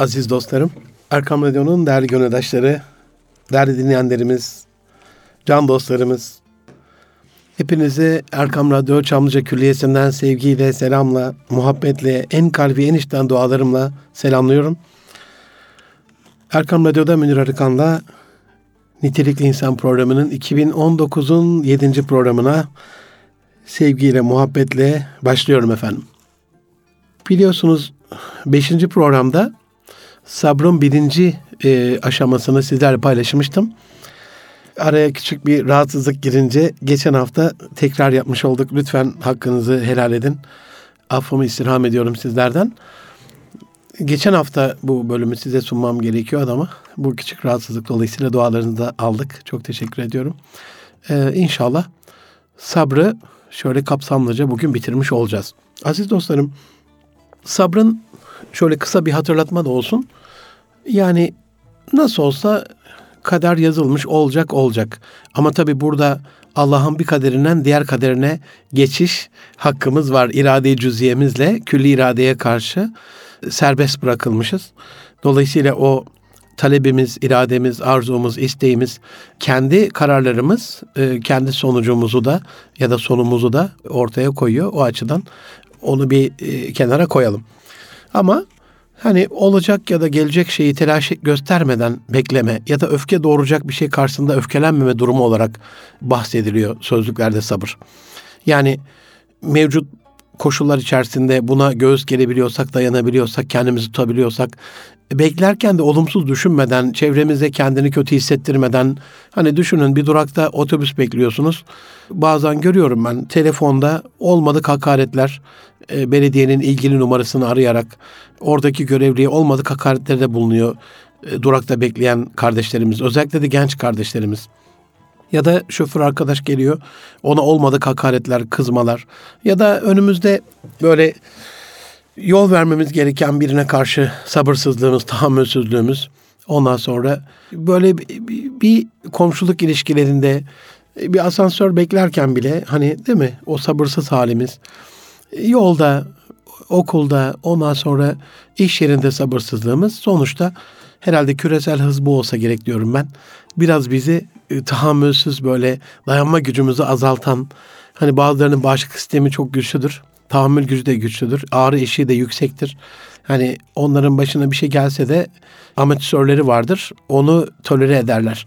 aziz dostlarım. Erkam Radyo'nun değerli gönüldaşları, değerli dinleyenlerimiz, can dostlarımız. Hepinizi Erkam Radyo Çamlıca Külliyesi'nden sevgiyle, selamla, muhabbetle, en kalbi, en içten dualarımla selamlıyorum. Erkam Radyo'da Münir Arıkan'la Nitelikli İnsan programının 2019'un 7. programına sevgiyle, muhabbetle başlıyorum efendim. Biliyorsunuz 5. programda sabrın birinci e, aşamasını sizlerle paylaşmıştım. Araya küçük bir rahatsızlık girince geçen hafta tekrar yapmış olduk. Lütfen hakkınızı helal edin. Affımı istirham ediyorum sizlerden. Geçen hafta bu bölümü size sunmam gerekiyor ama bu küçük rahatsızlık dolayısıyla dualarınızı da aldık. Çok teşekkür ediyorum. Ee, inşallah sabrı şöyle kapsamlıca bugün bitirmiş olacağız. Aziz dostlarım, sabrın şöyle kısa bir hatırlatma da olsun. Yani nasıl olsa kader yazılmış olacak olacak. Ama tabi burada Allah'ın bir kaderinden diğer kaderine geçiş hakkımız var. İrade-i cüziyemizle külli iradeye karşı serbest bırakılmışız. Dolayısıyla o talebimiz, irademiz, arzumuz, isteğimiz, kendi kararlarımız, e, kendi sonucumuzu da ya da sonumuzu da ortaya koyuyor. O açıdan onu bir e, kenara koyalım. Ama hani olacak ya da gelecek şeyi telaş göstermeden bekleme ya da öfke doğuracak bir şey karşısında öfkelenmeme durumu olarak bahsediliyor sözlüklerde sabır. Yani mevcut koşullar içerisinde buna göğüs gelebiliyorsak, dayanabiliyorsak, kendimizi tutabiliyorsak, beklerken de olumsuz düşünmeden, çevremize kendini kötü hissettirmeden, hani düşünün bir durakta otobüs bekliyorsunuz. Bazen görüyorum ben telefonda olmadık hakaretler, e, belediyenin ilgili numarasını arayarak oradaki görevliye olmadık hakaretlerde bulunuyor e, durakta bekleyen kardeşlerimiz, özellikle de genç kardeşlerimiz. Ya da şoför arkadaş geliyor, ona olmadık hakaretler, kızmalar. Ya da önümüzde böyle yol vermemiz gereken birine karşı sabırsızlığımız, tahammülsüzlüğümüz. Ondan sonra böyle bir, komşuluk ilişkilerinde bir asansör beklerken bile hani değil mi o sabırsız halimiz yolda, okulda, ondan sonra iş yerinde sabırsızlığımız sonuçta herhalde küresel hız bu olsa gerek diyorum ben. Biraz bizi e, tahammülsüz böyle dayanma gücümüzü azaltan hani bazılarının bağışıklık sistemi çok güçlüdür. Tahammül gücü de güçlüdür. Ağrı eşiği de yüksektir. Hani onların başına bir şey gelse de amatörleri vardır. Onu tolere ederler.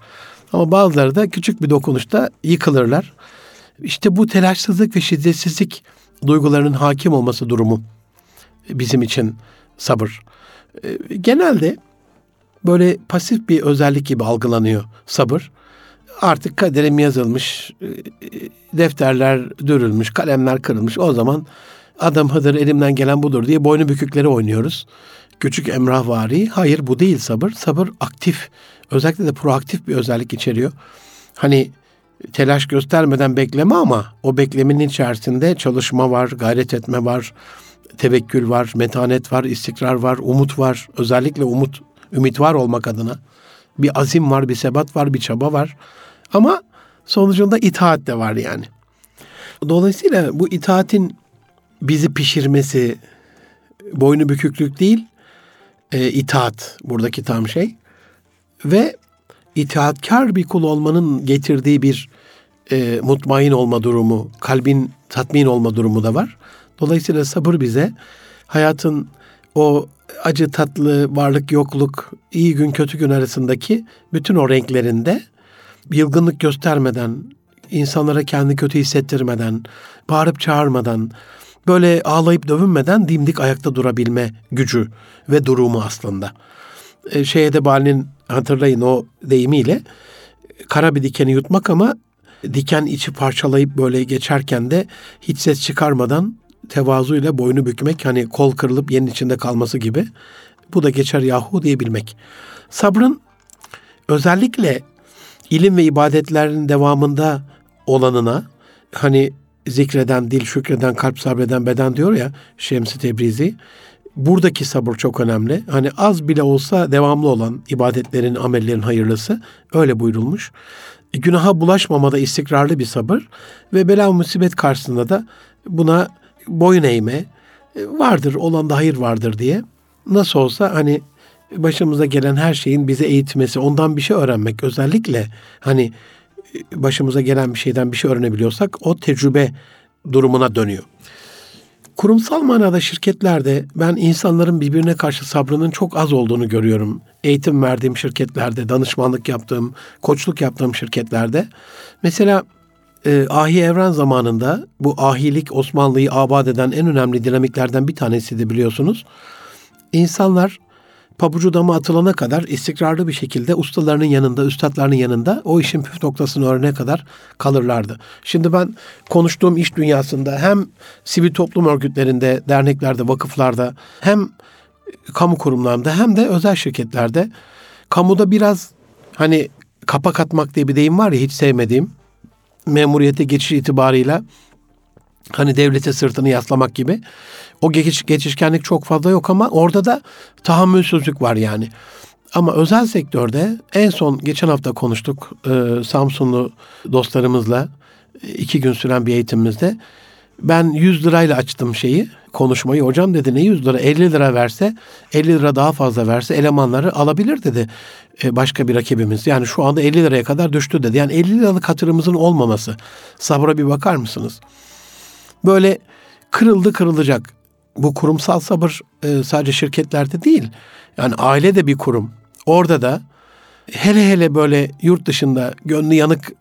Ama bazıları da küçük bir dokunuşta yıkılırlar. İşte bu telaşsızlık ve şiddetsizlik duygularının hakim olması durumu bizim için sabır. E, genelde böyle pasif bir özellik gibi algılanıyor sabır. Artık kaderim yazılmış, e, defterler dürülmüş, kalemler kırılmış. O zaman adam Hıdır elimden gelen budur diye boynu bükükleri oynuyoruz. Küçük emrahvari. Hayır bu değil sabır. Sabır aktif. Özellikle de proaktif bir özellik içeriyor. Hani telaş göstermeden bekleme ama o beklemenin içerisinde çalışma var, gayret etme var, tevekkül var, metanet var, istikrar var, umut var. Özellikle umut, ümit var olmak adına. Bir azim var, bir sebat var, bir çaba var. Ama sonucunda itaat de var yani. Dolayısıyla bu itaatin bizi pişirmesi boynu büküklük değil, e, itaat buradaki tam şey. Ve itaatkar bir kul olmanın getirdiği bir e, mutmain olma durumu, kalbin tatmin olma durumu da var. Dolayısıyla sabır bize hayatın o acı tatlı varlık yokluk, iyi gün kötü gün arasındaki bütün o renklerinde yılgınlık göstermeden, insanlara kendi kötü hissettirmeden, bağırıp çağırmadan, böyle ağlayıp dövünmeden dimdik ayakta durabilme gücü ve durumu aslında. E, şeye de Bali'nin hatırlayın o deyimiyle kara bir dikeni yutmak ama diken içi parçalayıp böyle geçerken de hiç ses çıkarmadan tevazuyla boynu bükmek hani kol kırılıp yerin içinde kalması gibi bu da geçer yahu diyebilmek. Sabrın özellikle ilim ve ibadetlerin devamında olanına hani zikreden, dil şükreden, kalp sabreden beden diyor ya Şems-i Tebrizi. Buradaki sabır çok önemli. Hani az bile olsa devamlı olan ibadetlerin, amellerin hayırlısı öyle buyurulmuş. E, günaha bulaşmamada istikrarlı bir sabır ve bela musibet karşısında da buna boyun eğme e, vardır, olan da hayır vardır diye. Nasıl olsa hani başımıza gelen her şeyin bize eğitmesi, ondan bir şey öğrenmek özellikle hani başımıza gelen bir şeyden bir şey öğrenebiliyorsak o tecrübe durumuna dönüyor. Kurumsal manada şirketlerde ben insanların birbirine karşı sabrının çok az olduğunu görüyorum. Eğitim verdiğim şirketlerde, danışmanlık yaptığım, koçluk yaptığım şirketlerde. Mesela e, ahi evren zamanında bu ahilik Osmanlı'yı abad eden en önemli dinamiklerden bir tanesiydi biliyorsunuz. İnsanlar pabucu dama atılana kadar istikrarlı bir şekilde ustalarının yanında, üstadlarının yanında o işin püf noktasını öğrenene kadar kalırlardı. Şimdi ben konuştuğum iş dünyasında hem sivil toplum örgütlerinde, derneklerde, vakıflarda hem kamu kurumlarında hem de özel şirketlerde kamuda biraz hani kapak atmak diye bir deyim var ya hiç sevmediğim memuriyete geçiş itibarıyla hani devlete sırtını yaslamak gibi. O geçiş, geçişkenlik çok fazla yok ama orada da tahammülsüzlük var yani. Ama özel sektörde en son geçen hafta konuştuk e, Samsunlu dostlarımızla iki gün süren bir eğitimimizde. Ben 100 lirayla açtım şeyi konuşmayı. Hocam dedi ne 100 lira 50 lira verse 50 lira daha fazla verse elemanları alabilir dedi e, başka bir rakibimiz. Yani şu anda 50 liraya kadar düştü dedi. Yani 50 liralık hatırımızın olmaması. Sabra bir bakar mısınız? Böyle kırıldı kırılacak. Bu kurumsal sabır e, sadece şirketlerde değil. Yani aile de bir kurum. Orada da hele hele böyle yurt dışında gönlü yanık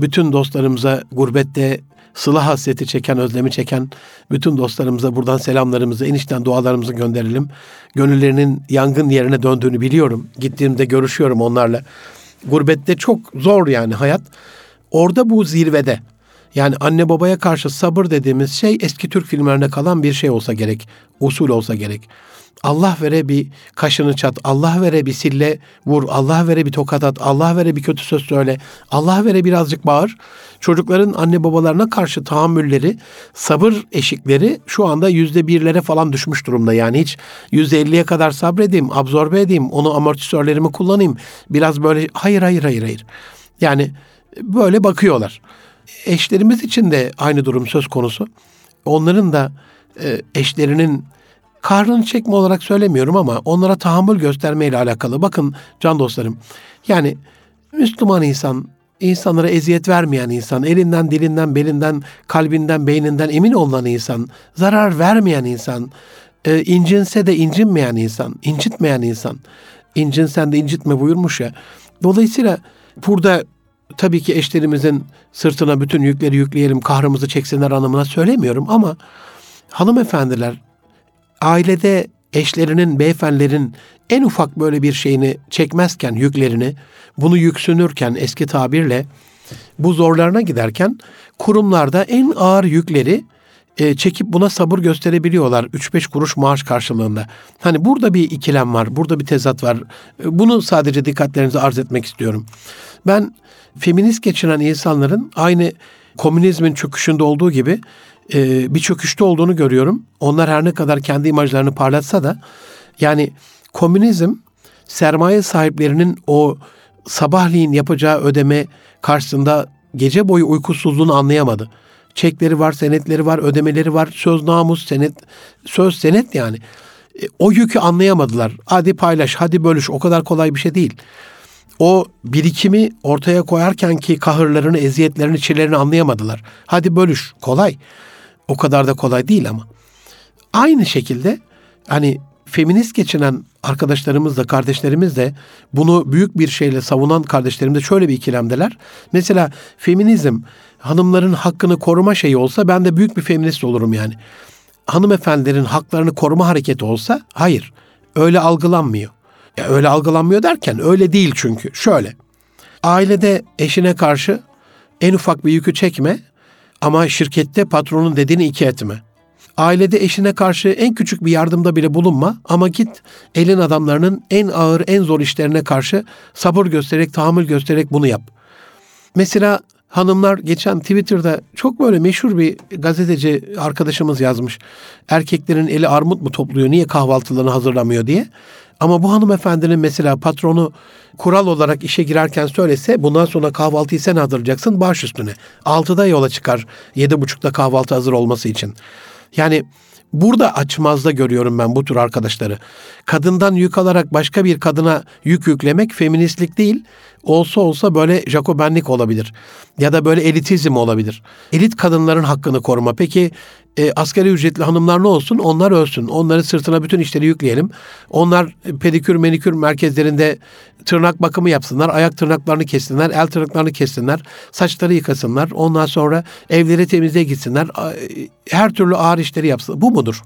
bütün dostlarımıza gurbette sıla hasreti çeken, özlemi çeken bütün dostlarımıza buradan selamlarımızı, enişten dualarımızı gönderelim. Gönüllerinin yangın yerine döndüğünü biliyorum. Gittiğimde görüşüyorum onlarla. Gurbette çok zor yani hayat. Orada bu zirvede. Yani anne babaya karşı sabır dediğimiz şey eski Türk filmlerinde kalan bir şey olsa gerek. Usul olsa gerek. Allah vere bir kaşını çat, Allah vere bir sille vur, Allah vere bir tokat at, Allah vere bir kötü söz söyle, Allah vere birazcık bağır. Çocukların anne babalarına karşı tahammülleri, sabır eşikleri şu anda yüzde birlere falan düşmüş durumda. Yani hiç yüzde elliye kadar sabredeyim, absorbe edeyim, onu amortisörlerimi kullanayım. Biraz böyle hayır hayır hayır hayır. Yani böyle bakıyorlar. Eşlerimiz için de aynı durum söz konusu. Onların da e, eşlerinin karnını çekme olarak söylemiyorum ama onlara tahammül göstermeyle alakalı. Bakın can dostlarım yani Müslüman insan, insanlara eziyet vermeyen insan, elinden, dilinden, belinden, kalbinden, beyninden emin olan insan, zarar vermeyen insan, e, incinse de incinmeyen insan, incitmeyen insan, incinsen de incitme buyurmuş ya. Dolayısıyla burada tabii ki eşlerimizin sırtına bütün yükleri yükleyelim, kahrımızı çeksinler anlamına söylemiyorum ama hanımefendiler ailede eşlerinin, beyefendilerin en ufak böyle bir şeyini çekmezken yüklerini, bunu yüksünürken eski tabirle bu zorlarına giderken kurumlarda en ağır yükleri e, çekip buna sabır gösterebiliyorlar 3-5 kuruş maaş karşılığında. Hani burada bir ikilem var, burada bir tezat var. E, bunu sadece dikkatlerinize arz etmek istiyorum. Ben feminist geçinen insanların aynı komünizmin çöküşünde olduğu gibi e, bir çöküşte olduğunu görüyorum. Onlar her ne kadar kendi imajlarını parlatsa da yani komünizm sermaye sahiplerinin o sabahleyin yapacağı ödeme karşısında gece boyu uykusuzluğunu anlayamadı. Çekleri var, senetleri var, ödemeleri var, söz namus, senet, söz senet yani. E, o yükü anlayamadılar. Hadi paylaş, hadi bölüş. O kadar kolay bir şey değil. O birikimi ortaya koyarken ki kahırlarını, eziyetlerini, çilelerini anlayamadılar. Hadi bölüş, kolay. O kadar da kolay değil ama. Aynı şekilde hani feminist geçinen arkadaşlarımız da kardeşlerimiz de bunu büyük bir şeyle savunan kardeşlerim de şöyle bir ikilemdeler. Mesela feminizm hanımların hakkını koruma şeyi olsa ben de büyük bir feminist olurum yani. Hanımefendilerin haklarını koruma hareketi olsa hayır öyle algılanmıyor. Ya öyle algılanmıyor derken öyle değil çünkü. Şöyle. Ailede eşine karşı en ufak bir yükü çekme ama şirkette patronun dediğini iki etme. Ailede eşine karşı en küçük bir yardımda bile bulunma ama git elin adamlarının en ağır, en zor işlerine karşı sabır göstererek, tahammül göstererek bunu yap. Mesela hanımlar geçen Twitter'da çok böyle meşhur bir gazeteci arkadaşımız yazmış. Erkeklerin eli armut mu topluyor, niye kahvaltılarını hazırlamıyor diye. Ama bu hanımefendinin mesela patronu kural olarak işe girerken söylese bundan sonra kahvaltıyı sen hazırlayacaksın baş üstüne. Altıda yola çıkar yedi buçukta kahvaltı hazır olması için. Yani Burada açmazda görüyorum ben bu tür arkadaşları. Kadından yük alarak başka bir kadına yük yüklemek feministlik değil. Olsa olsa böyle Jacobenlik olabilir. Ya da böyle elitizm olabilir. Elit kadınların hakkını koruma. Peki e, asgari ücretli hanımlar ne olsun? Onlar ölsün. Onları sırtına bütün işleri yükleyelim. Onlar pedikür menikür merkezlerinde tırnak bakımı yapsınlar. Ayak tırnaklarını kessinler. El tırnaklarını kessinler. Saçları yıkasınlar. Ondan sonra evleri temizliğe gitsinler. Her türlü ağır işleri yapsın. Bu mudur?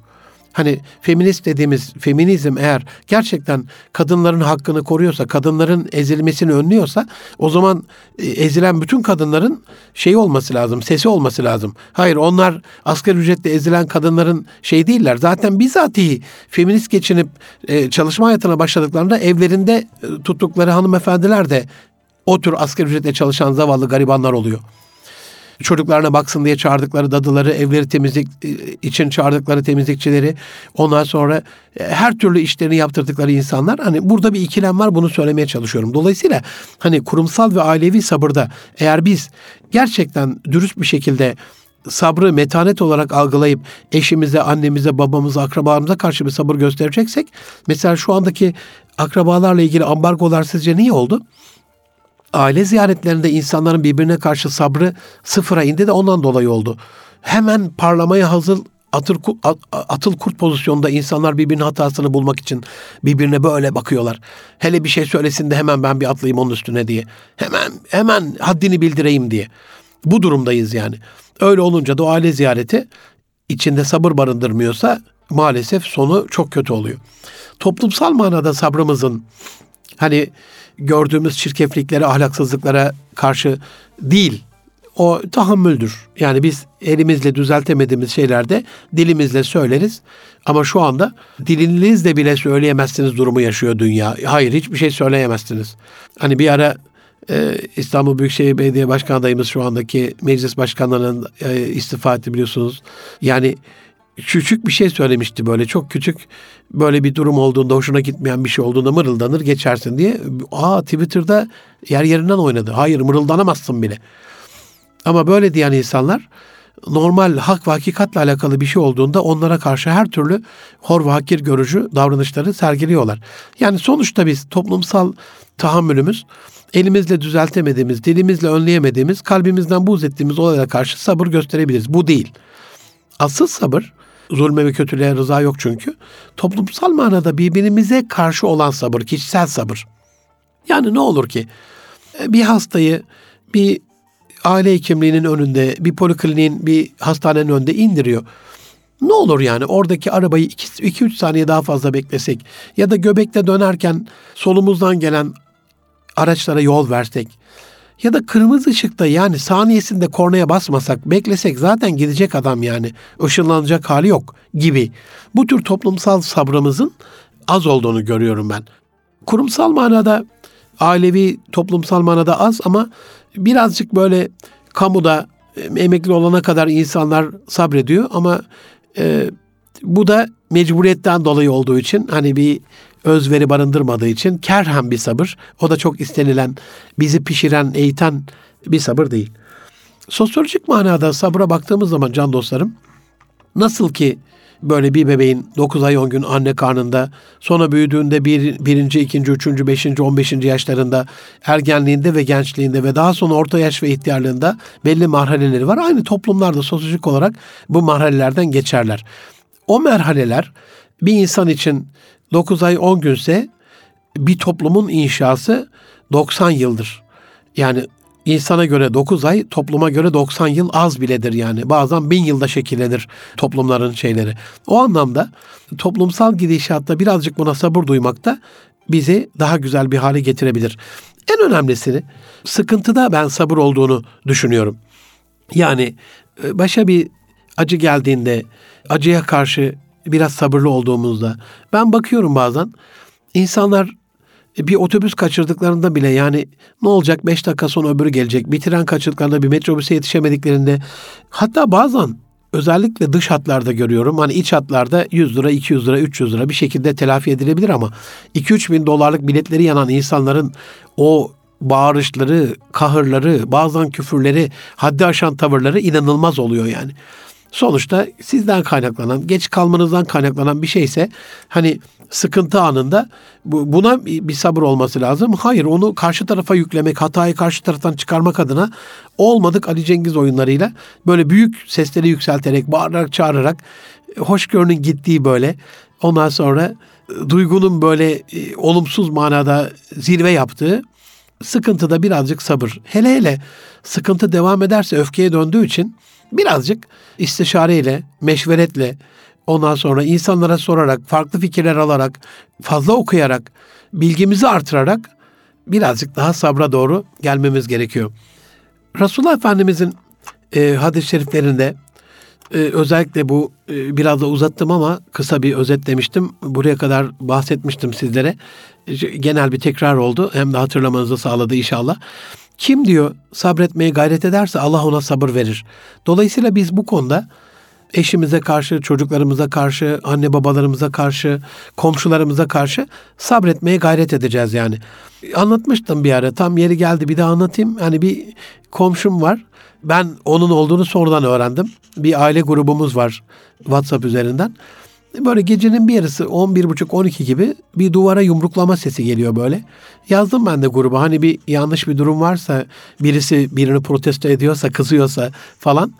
Hani feminist dediğimiz feminizm eğer gerçekten kadınların hakkını koruyorsa, kadınların ezilmesini önlüyorsa o zaman e, ezilen bütün kadınların şeyi olması lazım, sesi olması lazım. Hayır onlar asgari ücretle ezilen kadınların şey değiller. Zaten bizatihi feminist geçinip e, çalışma hayatına başladıklarında evlerinde e, tuttukları hanımefendiler de o tür asgari ücretle çalışan zavallı garibanlar oluyor çocuklarına baksın diye çağırdıkları dadıları, evleri temizlik e, için çağırdıkları temizlikçileri, ondan sonra e, her türlü işlerini yaptırdıkları insanlar. Hani burada bir ikilem var bunu söylemeye çalışıyorum. Dolayısıyla hani kurumsal ve ailevi sabırda eğer biz gerçekten dürüst bir şekilde sabrı metanet olarak algılayıp eşimize, annemize, babamıza, akrabalarımıza karşı bir sabır göstereceksek mesela şu andaki akrabalarla ilgili ambargolar sizce niye oldu? Aile ziyaretlerinde insanların birbirine karşı sabrı sıfıra indi de ondan dolayı oldu. Hemen parlamaya hazır atıl, atıl kurt pozisyonda insanlar birbirinin hatasını bulmak için birbirine böyle bakıyorlar. Hele bir şey söylesin de hemen ben bir atlayayım onun üstüne diye. Hemen hemen haddini bildireyim diye. Bu durumdayız yani. Öyle olunca da o aile ziyareti içinde sabır barındırmıyorsa maalesef sonu çok kötü oluyor. Toplumsal manada sabrımızın hani gördüğümüz çirkefliklere, ahlaksızlıklara karşı değil. O tahammüldür. Yani biz elimizle düzeltemediğimiz şeylerde dilimizle söyleriz. Ama şu anda dilinizle bile söyleyemezsiniz durumu yaşıyor dünya. Hayır hiçbir şey söyleyemezsiniz. Hani bir ara e, İstanbul Büyükşehir Belediye Başkan adayımız şu andaki meclis başkanlarının e, istifa etti biliyorsunuz. Yani küçük bir şey söylemişti böyle çok küçük böyle bir durum olduğunda hoşuna gitmeyen bir şey olduğunda mırıldanır geçersin diye. Aa Twitter'da yer yerinden oynadı. Hayır mırıldanamazsın bile. Ama böyle diyen insanlar normal hak ve hakikatle alakalı bir şey olduğunda onlara karşı her türlü hor ve hakir görücü davranışları sergiliyorlar. Yani sonuçta biz toplumsal tahammülümüz elimizle düzeltemediğimiz, dilimizle önleyemediğimiz, kalbimizden buz ettiğimiz olaylara karşı sabır gösterebiliriz. Bu değil. Asıl sabır zulme ve kötülüğe rıza yok çünkü. Toplumsal manada birbirimize karşı olan sabır, kişisel sabır. Yani ne olur ki e, bir hastayı bir aile hekimliğinin önünde, bir polikliniğin, bir hastanenin önünde indiriyor. Ne olur yani oradaki arabayı 2-3 saniye daha fazla beklesek ya da göbekte dönerken solumuzdan gelen araçlara yol versek ya da kırmızı ışıkta yani saniyesinde kornaya basmasak, beklesek zaten gidecek adam yani. Işınlanacak hali yok gibi. Bu tür toplumsal sabrımızın az olduğunu görüyorum ben. Kurumsal manada, ailevi toplumsal manada az ama birazcık böyle kamuda emekli olana kadar insanlar sabrediyor ama e, bu da mecburiyetten dolayı olduğu için hani bir özveri barındırmadığı için kerhen bir sabır. O da çok istenilen, bizi pişiren, eğiten bir sabır değil. Sosyolojik manada sabıra baktığımız zaman can dostlarım, nasıl ki böyle bir bebeğin 9 ay 10 gün anne karnında, sonra büyüdüğünde bir, birinci, ikinci, üçüncü, beşinci, on beşinci yaşlarında, ergenliğinde ve gençliğinde ve daha sonra orta yaş ve ihtiyarlığında belli marhaleleri var. Aynı toplumlarda sosyolojik olarak bu marhalelerden geçerler. O merhaleler bir insan için 9 ay 10 günse bir toplumun inşası 90 yıldır. Yani insana göre 9 ay, topluma göre 90 yıl az biledir yani. Bazen bin yılda şekillenir toplumların şeyleri. O anlamda toplumsal gidişatta birazcık buna sabır duymak da bizi daha güzel bir hale getirebilir. En önemlisini sıkıntıda ben sabır olduğunu düşünüyorum. Yani e, başa bir acı geldiğinde acıya karşı biraz sabırlı olduğumuzda ben bakıyorum bazen insanlar bir otobüs kaçırdıklarında bile yani ne olacak beş dakika sonra öbürü gelecek. Bir tren kaçırdıklarında bir metrobüse yetişemediklerinde hatta bazen özellikle dış hatlarda görüyorum. Hani iç hatlarda 100 lira, 200 lira, 300 lira bir şekilde telafi edilebilir ama 2-3 bin dolarlık biletleri yanan insanların o bağırışları, kahırları, bazen küfürleri, haddi aşan tavırları inanılmaz oluyor yani. Sonuçta sizden kaynaklanan, geç kalmanızdan kaynaklanan bir şeyse hani sıkıntı anında bu, buna bir sabır olması lazım. Hayır onu karşı tarafa yüklemek, hatayı karşı taraftan çıkarmak adına olmadık Ali Cengiz oyunlarıyla böyle büyük sesleri yükselterek, bağırarak, çağırarak hoşgörünün gittiği böyle ondan sonra duygunun böyle e, olumsuz manada zirve yaptığı sıkıntıda birazcık sabır. Hele hele sıkıntı devam ederse öfkeye döndüğü için birazcık istişareyle, meşveretle, ondan sonra insanlara sorarak, farklı fikirler alarak, fazla okuyarak, bilgimizi artırarak birazcık daha sabra doğru gelmemiz gerekiyor. Resulullah Efendimizin e, hadis-i şeriflerinde e, özellikle bu e, biraz da uzattım ama kısa bir özet demiştim. Buraya kadar bahsetmiştim sizlere. E, genel bir tekrar oldu. Hem de hatırlamanızı sağladı inşallah. Kim diyor sabretmeye gayret ederse Allah ona sabır verir. Dolayısıyla biz bu konuda eşimize karşı, çocuklarımıza karşı, anne babalarımıza karşı, komşularımıza karşı sabretmeye gayret edeceğiz yani. Anlatmıştım bir ara tam yeri geldi bir daha anlatayım. Hani bir komşum var. Ben onun olduğunu sonradan öğrendim. Bir aile grubumuz var WhatsApp üzerinden. Böyle gecenin bir yarısı 11.30-12 gibi bir duvara yumruklama sesi geliyor böyle. Yazdım ben de gruba hani bir yanlış bir durum varsa birisi birini protesto ediyorsa kızıyorsa falan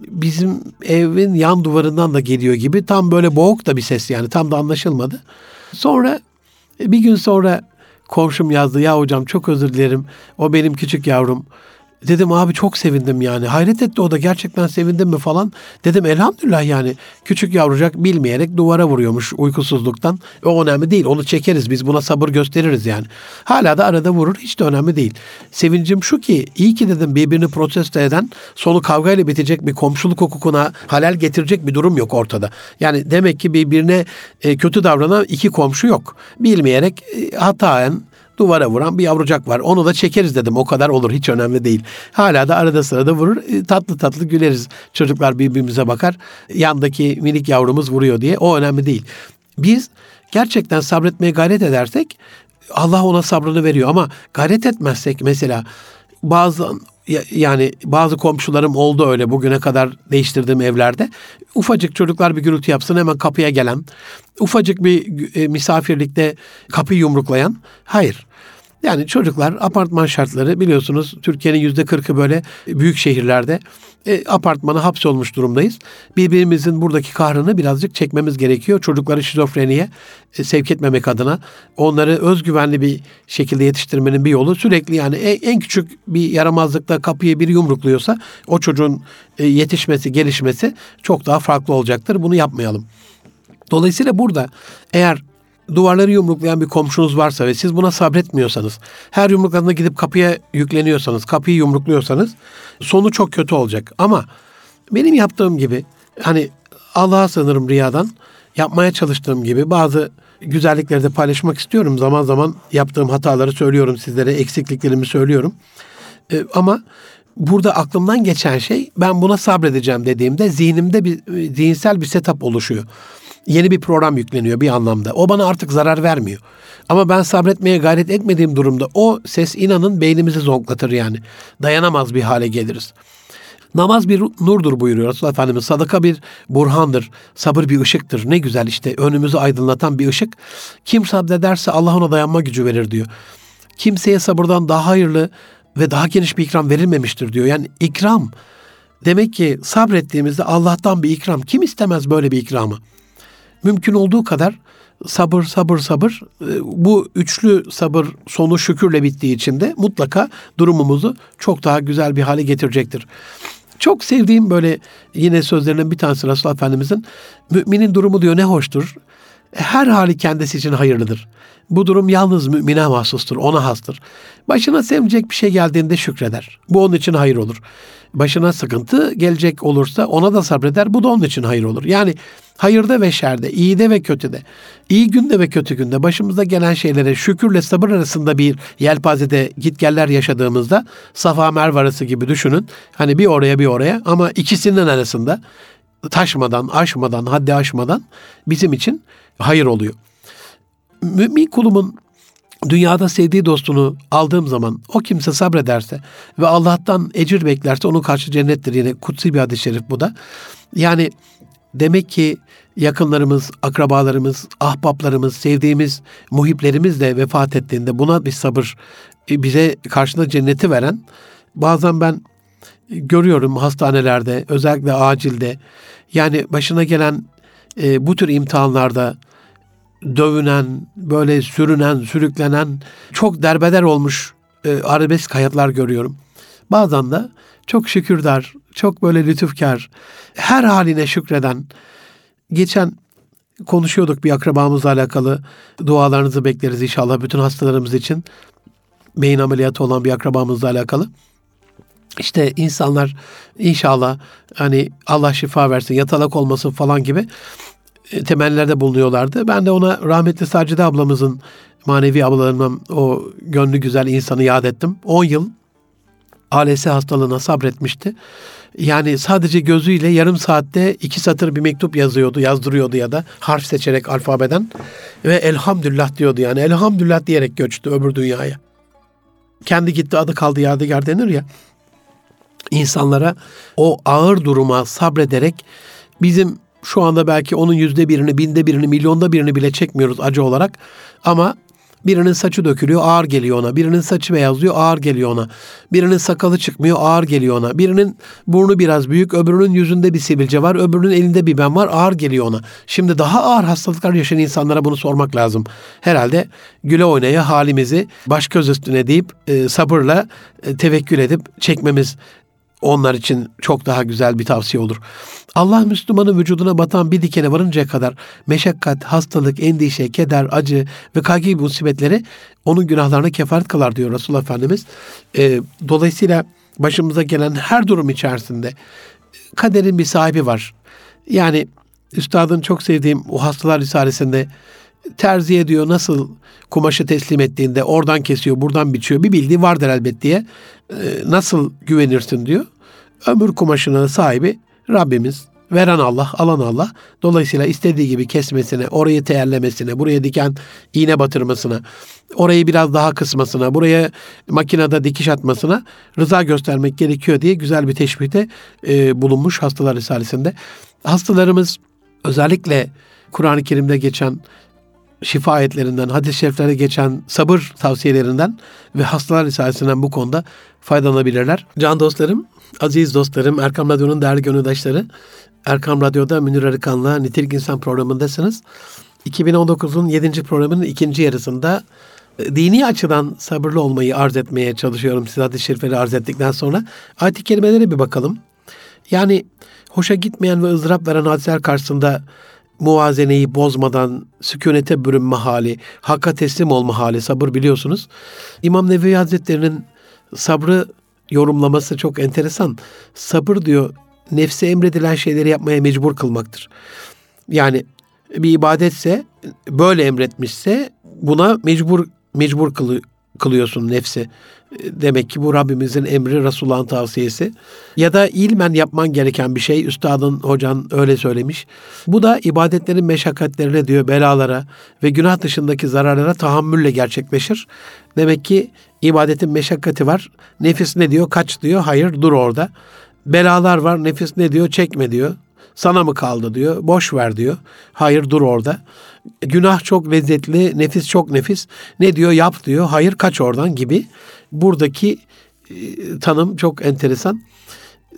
bizim evin yan duvarından da geliyor gibi tam böyle boğuk da bir ses yani tam da anlaşılmadı. Sonra bir gün sonra komşum yazdı ya hocam çok özür dilerim o benim küçük yavrum Dedim abi çok sevindim yani. Hayret etti o da gerçekten sevindim mi falan. Dedim elhamdülillah yani. Küçük yavrucak bilmeyerek duvara vuruyormuş uykusuzluktan. O önemli değil. Onu çekeriz biz buna sabır gösteririz yani. Hala da arada vurur hiç de önemli değil. Sevincim şu ki iyi ki dedim birbirini protesto eden sonu kavgayla bitecek bir komşuluk hukukuna halel getirecek bir durum yok ortada. Yani demek ki birbirine e, kötü davranan iki komşu yok. Bilmeyerek e, hataen duvara vuran bir yavrucak var. Onu da çekeriz dedim. O kadar olur. Hiç önemli değil. Hala da arada sırada vurur. E, tatlı tatlı güleriz. Çocuklar birbirimize bakar. Yandaki minik yavrumuz vuruyor diye. O önemli değil. Biz gerçekten sabretmeye gayret edersek Allah ona sabrını veriyor ama gayret etmezsek mesela bazı yani bazı komşularım oldu öyle bugüne kadar değiştirdiğim evlerde. Ufacık çocuklar bir gürültü yapsın hemen kapıya gelen, ufacık bir e, misafirlikte kapıyı yumruklayan. Hayır. Yani çocuklar apartman şartları biliyorsunuz Türkiye'nin yüzde kırkı böyle büyük şehirlerde e, apartmana hapsolmuş durumdayız. Birbirimizin buradaki kahrını birazcık çekmemiz gerekiyor. Çocukları şizofreniye e, sevk etmemek adına onları özgüvenli bir şekilde yetiştirmenin bir yolu sürekli yani en, en küçük bir yaramazlıkta kapıya bir yumrukluyorsa o çocuğun e, yetişmesi, gelişmesi çok daha farklı olacaktır. Bunu yapmayalım. Dolayısıyla burada eğer duvarları yumruklayan bir komşunuz varsa ve siz buna sabretmiyorsanız, her yumruklarına gidip kapıya yükleniyorsanız, kapıyı yumrukluyorsanız sonu çok kötü olacak. Ama benim yaptığım gibi hani Allah'a sığınırım riyadan yapmaya çalıştığım gibi bazı güzellikleri de paylaşmak istiyorum. Zaman zaman yaptığım hataları söylüyorum sizlere, eksikliklerimi söylüyorum. Ee, ama burada aklımdan geçen şey ben buna sabredeceğim dediğimde zihnimde bir zihinsel bir setup oluşuyor yeni bir program yükleniyor bir anlamda. O bana artık zarar vermiyor. Ama ben sabretmeye gayret etmediğim durumda o ses inanın beynimizi zonklatır yani. Dayanamaz bir hale geliriz. Namaz bir nurdur buyuruyor Resulullah Efendimiz. Sadaka bir burhandır. Sabır bir ışıktır. Ne güzel işte önümüzü aydınlatan bir ışık. Kim sabrederse Allah ona dayanma gücü verir diyor. Kimseye sabırdan daha hayırlı ve daha geniş bir ikram verilmemiştir diyor. Yani ikram demek ki sabrettiğimizde Allah'tan bir ikram. Kim istemez böyle bir ikramı? Mümkün olduğu kadar sabır sabır sabır e, bu üçlü sabır sonu şükürle bittiği için de mutlaka durumumuzu çok daha güzel bir hale getirecektir. Çok sevdiğim böyle yine sözlerinden bir tanesi Resulullah Efendimizin müminin durumu diyor ne hoştur. Her hali kendisi için hayırlıdır. Bu durum yalnız mümine mahsustur, ona hastır. Başına sevecek bir şey geldiğinde şükreder. Bu onun için hayır olur. Başına sıkıntı gelecek olursa ona da sabreder. Bu da onun için hayır olur. Yani hayırda ve şerde, iyide ve kötüde, iyi günde ve kötü günde başımıza gelen şeylere şükürle sabır arasında bir yelpazede gitgeller yaşadığımızda Safa Merve arası gibi düşünün. Hani bir oraya bir oraya ama ikisinin arasında taşmadan, aşmadan, haddi aşmadan bizim için hayır oluyor. Mümin kulumun dünyada sevdiği dostunu aldığım zaman o kimse sabrederse ve Allah'tan ecir beklerse onun karşı cennettir. Yine kutsi bir hadis-i şerif bu da. Yani demek ki yakınlarımız, akrabalarımız, ahbaplarımız, sevdiğimiz muhiplerimiz de vefat ettiğinde buna bir sabır bize karşında cenneti veren bazen ben görüyorum hastanelerde özellikle acilde yani başına gelen e, bu tür imtihanlarda dövünen, böyle sürünen, sürüklenen, çok derbeder olmuş e, arabesk hayatlar görüyorum. Bazen de çok şükürdar, çok böyle lütufkar, her haline şükreden. Geçen konuşuyorduk bir akrabamızla alakalı. Dualarınızı bekleriz inşallah bütün hastalarımız için. Beyin ameliyatı olan bir akrabamızla alakalı. İşte insanlar inşallah hani Allah şifa versin, yatalak olmasın falan gibi temellerde bulunuyorlardı. Ben de ona rahmetli Sacide ablamızın manevi ablalarımın o gönlü güzel insanı yad ettim. 10 yıl ALS hastalığına sabretmişti. Yani sadece gözüyle yarım saatte iki satır bir mektup yazıyordu, yazdırıyordu ya da harf seçerek alfabeden ve elhamdülillah diyordu yani elhamdülillah diyerek göçtü öbür dünyaya. Kendi gitti adı kaldı yadigar denir ya. İnsanlara o ağır duruma sabrederek bizim şu anda belki onun yüzde birini, binde birini, milyonda birini bile çekmiyoruz acı olarak. Ama birinin saçı dökülüyor, ağır geliyor ona. Birinin saçı beyazlıyor, ağır geliyor ona. Birinin sakalı çıkmıyor, ağır geliyor ona. Birinin burnu biraz büyük, öbürünün yüzünde bir sivilce var, öbürünün elinde bir ben var, ağır geliyor ona. Şimdi daha ağır hastalıklar yaşayan insanlara bunu sormak lazım. Herhalde güle oynaya halimizi baş göz üstüne deyip e, sabırla e, tevekkül edip çekmemiz onlar için çok daha güzel bir tavsiye olur. Allah Müslümanın vücuduna batan bir dikene varıncaya kadar meşakkat, hastalık, endişe, keder, acı ve kaygı musibetleri onun günahlarına kefaret kılar diyor Resulullah Efendimiz. E, dolayısıyla başımıza gelen her durum içerisinde kaderin bir sahibi var. Yani Üstadın çok sevdiğim o hastalar risalesinde terziye diyor nasıl kumaşı teslim ettiğinde oradan kesiyor, buradan biçiyor. Bir bildiği vardır elbet diye. E, nasıl güvenirsin diyor. Ömür kumaşının sahibi Rabbimiz. Veren Allah, alan Allah. Dolayısıyla istediği gibi kesmesine, orayı teyellemesine, buraya diken iğne batırmasına, orayı biraz daha kısmasına, buraya makinede dikiş atmasına rıza göstermek gerekiyor diye güzel bir teşbihte e, bulunmuş Hastalar Risalesi'nde. Hastalarımız özellikle Kur'an-ı Kerim'de geçen şifa ayetlerinden, hadis-i şeriflere geçen sabır tavsiyelerinden ve hastalar risalesinden bu konuda faydalanabilirler. Can dostlarım, aziz dostlarım, Erkam Radyo'nun değerli gönüldaşları, Erkam Radyo'da Münir Arıkan'la Nitelik İnsan programındasınız. 2019'un 7. programının ikinci yarısında e, dini açıdan sabırlı olmayı arz etmeye çalışıyorum size hadis-i şerifleri arz ettikten sonra. Ayet-i kerimelere bir bakalım. Yani hoşa gitmeyen ve ızdırap veren hadiseler karşısında muvazeneyi bozmadan sükunete bürünme hali, hakka teslim olma hali, sabır biliyorsunuz. İmam Nevevi Hazretleri'nin sabrı yorumlaması çok enteresan. Sabır diyor, nefse emredilen şeyleri yapmaya mecbur kılmaktır. Yani bir ibadetse, böyle emretmişse buna mecbur mecbur kılı, kılıyorsun nefsi. Demek ki bu Rabbimizin emri, Resulullah'ın tavsiyesi. Ya da ilmen yapman gereken bir şey. Üstadın, hocan öyle söylemiş. Bu da ibadetlerin meşakkatlerine diyor, belalara ve günah dışındaki zararlara tahammülle gerçekleşir. Demek ki ibadetin meşakkati var. Nefis ne diyor? Kaç diyor? Hayır, dur orada. Belalar var. Nefis ne diyor? Çekme diyor. Sana mı kaldı diyor. Boş ver diyor. Hayır dur orada. Günah çok lezzetli, nefis çok nefis. Ne diyor? Yap diyor. Hayır kaç oradan gibi. Buradaki e, tanım çok enteresan.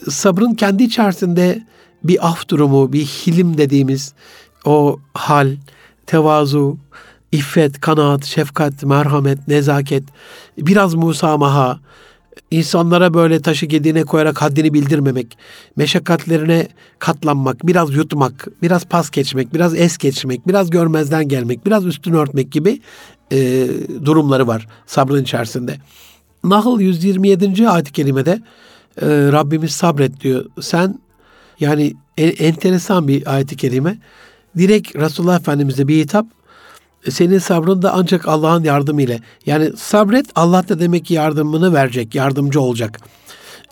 Sabrın kendi içerisinde bir af durumu, bir hilim dediğimiz o hal, tevazu, iffet, kanaat, şefkat, merhamet, nezaket, biraz musamaha, insanlara böyle taşı gediğine koyarak haddini bildirmemek, meşakkatlerine katlanmak, biraz yutmak, biraz pas geçmek, biraz es geçmek, biraz görmezden gelmek, biraz üstünü örtmek gibi e, durumları var sabrın içerisinde. Nahl 127. ayet-i kerimede e, Rabbimiz sabret diyor. Sen yani e, enteresan bir ayet-i kerime. Direkt Resulullah Efendimiz'e bir hitap senin sabrın da ancak Allah'ın yardımıyla. Yani sabret Allah da demek ki yardımını verecek, yardımcı olacak.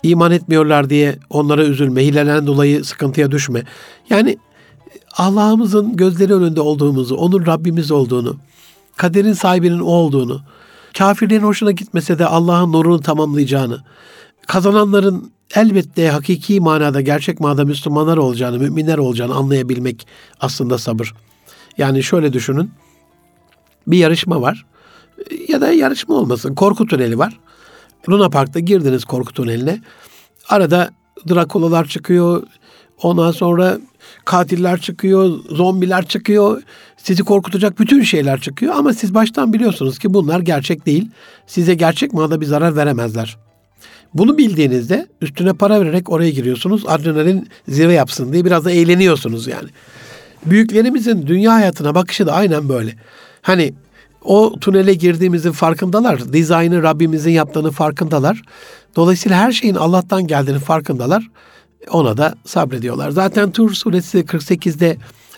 İman etmiyorlar diye onlara üzülme, hilelen dolayı sıkıntıya düşme. Yani Allah'ımızın gözleri önünde olduğumuzu, onun Rabbimiz olduğunu, kaderin sahibinin o olduğunu, kafirlerin hoşuna gitmese de Allah'ın nurunu tamamlayacağını, kazananların elbette hakiki manada, gerçek manada Müslümanlar olacağını, müminler olacağını anlayabilmek aslında sabır. Yani şöyle düşünün, bir yarışma var ya da yarışma olmasın, korku tüneli var. Luna Park'ta girdiniz korku tüneline. Arada Drakulalar çıkıyor, ondan sonra katiller çıkıyor, zombiler çıkıyor, sizi korkutacak bütün şeyler çıkıyor ama siz baştan biliyorsunuz ki bunlar gerçek değil. Size gerçek manada bir zarar veremezler. Bunu bildiğinizde üstüne para vererek oraya giriyorsunuz. Adrenalin zirve yapsın diye biraz da eğleniyorsunuz yani. Büyüklerimizin dünya hayatına bakışı da aynen böyle. Hani o tünele girdiğimizin farkındalar. Dizaynı Rabbimizin yaptığını farkındalar. Dolayısıyla her şeyin Allah'tan geldiğini farkındalar. Ona da sabrediyorlar. Zaten Tur suresi 48'de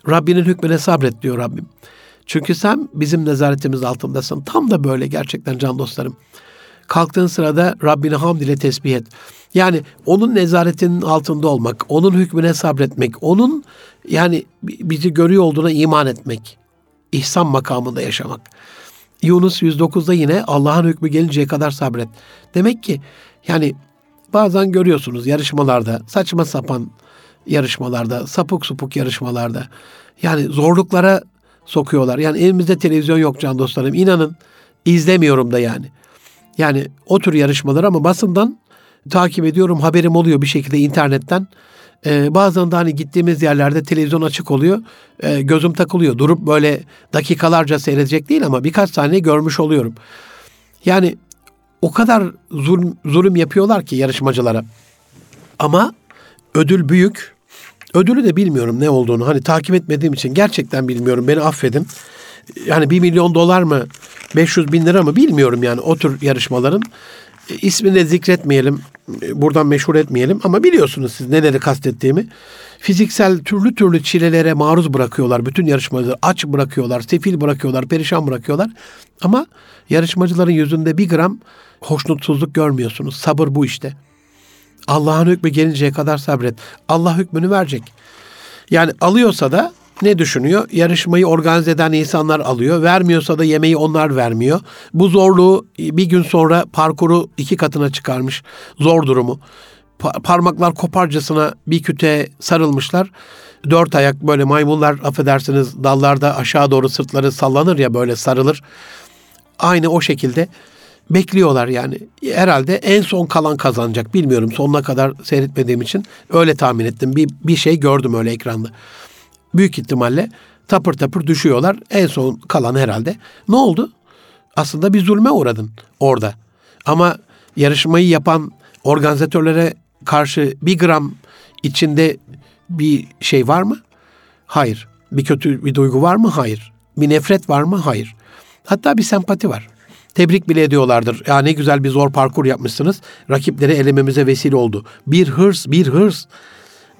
Rabbinin hükmüne sabret diyor Rabbim. Çünkü sen bizim nezaretimiz altındasın. Tam da böyle gerçekten can dostlarım. Kalktığın sırada Rabbini hamd ile tesbih et. Yani onun nezaretinin altında olmak, onun hükmüne sabretmek, onun yani bizi görüyor olduğuna iman etmek. İhsan makamında yaşamak. Yunus 109'da yine Allah'ın hükmü gelinceye kadar sabret. Demek ki yani bazen görüyorsunuz yarışmalarda saçma sapan yarışmalarda, sapuk supuk yarışmalarda yani zorluklara sokuyorlar. Yani elimizde televizyon yok can dostlarım. İnanın izlemiyorum da yani. Yani o tür yarışmalar ama basından takip ediyorum. Haberim oluyor bir şekilde internetten. Ee, bazen de hani gittiğimiz yerlerde televizyon açık oluyor. Ee, gözüm takılıyor. Durup böyle dakikalarca seyredecek değil ama birkaç saniye görmüş oluyorum. Yani o kadar zulüm, zulüm yapıyorlar ki yarışmacılara. Ama ödül büyük. Ödülü de bilmiyorum ne olduğunu. Hani takip etmediğim için gerçekten bilmiyorum. Beni affedin. Yani bir milyon dolar mı 500 bin lira mı bilmiyorum yani o tür yarışmaların. E, ismini de zikretmeyelim, e, buradan meşhur etmeyelim ama biliyorsunuz siz neleri kastettiğimi. Fiziksel türlü türlü çilelere maruz bırakıyorlar bütün yarışmacıları. Aç bırakıyorlar, sefil bırakıyorlar, perişan bırakıyorlar. Ama yarışmacıların yüzünde bir gram hoşnutsuzluk görmüyorsunuz. Sabır bu işte. Allah'ın hükmü gelinceye kadar sabret. Allah hükmünü verecek. Yani alıyorsa da ne düşünüyor? Yarışmayı organize eden insanlar alıyor. Vermiyorsa da yemeği onlar vermiyor. Bu zorluğu bir gün sonra parkuru iki katına çıkarmış. Zor durumu. Pa- parmaklar koparcasına bir küte sarılmışlar. Dört ayak böyle maymunlar affedersiniz dallarda aşağı doğru sırtları sallanır ya böyle sarılır. Aynı o şekilde bekliyorlar yani. Herhalde en son kalan kazanacak. Bilmiyorum sonuna kadar seyretmediğim için öyle tahmin ettim. Bir, bir şey gördüm öyle ekranda büyük ihtimalle tapır tapır düşüyorlar. En son kalan herhalde. Ne oldu? Aslında bir zulme uğradın orada. Ama yarışmayı yapan organizatörlere karşı bir gram içinde bir şey var mı? Hayır. Bir kötü bir duygu var mı? Hayır. Bir nefret var mı? Hayır. Hatta bir sempati var. Tebrik bile ediyorlardır. Ya ne güzel bir zor parkur yapmışsınız. Rakipleri elememize vesile oldu. Bir hırs, bir hırs.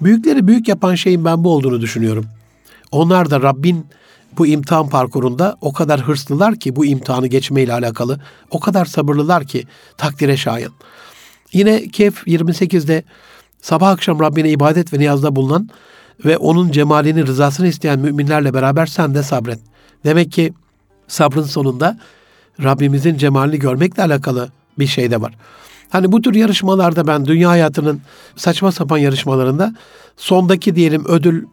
Büyükleri büyük yapan şeyin ben bu olduğunu düşünüyorum. Onlar da Rabbin bu imtihan parkurunda o kadar hırslılar ki bu imtihanı geçmeyle alakalı, o kadar sabırlılar ki takdire şayan. Yine Kehf 28'de sabah akşam Rabbine ibadet ve niyazda bulunan ve onun cemalini, rızasını isteyen müminlerle beraber sen de sabret. Demek ki sabrın sonunda Rabbimizin cemalini görmekle alakalı bir şey de var. Hani bu tür yarışmalarda ben dünya hayatının saçma sapan yarışmalarında sondaki diyelim ödül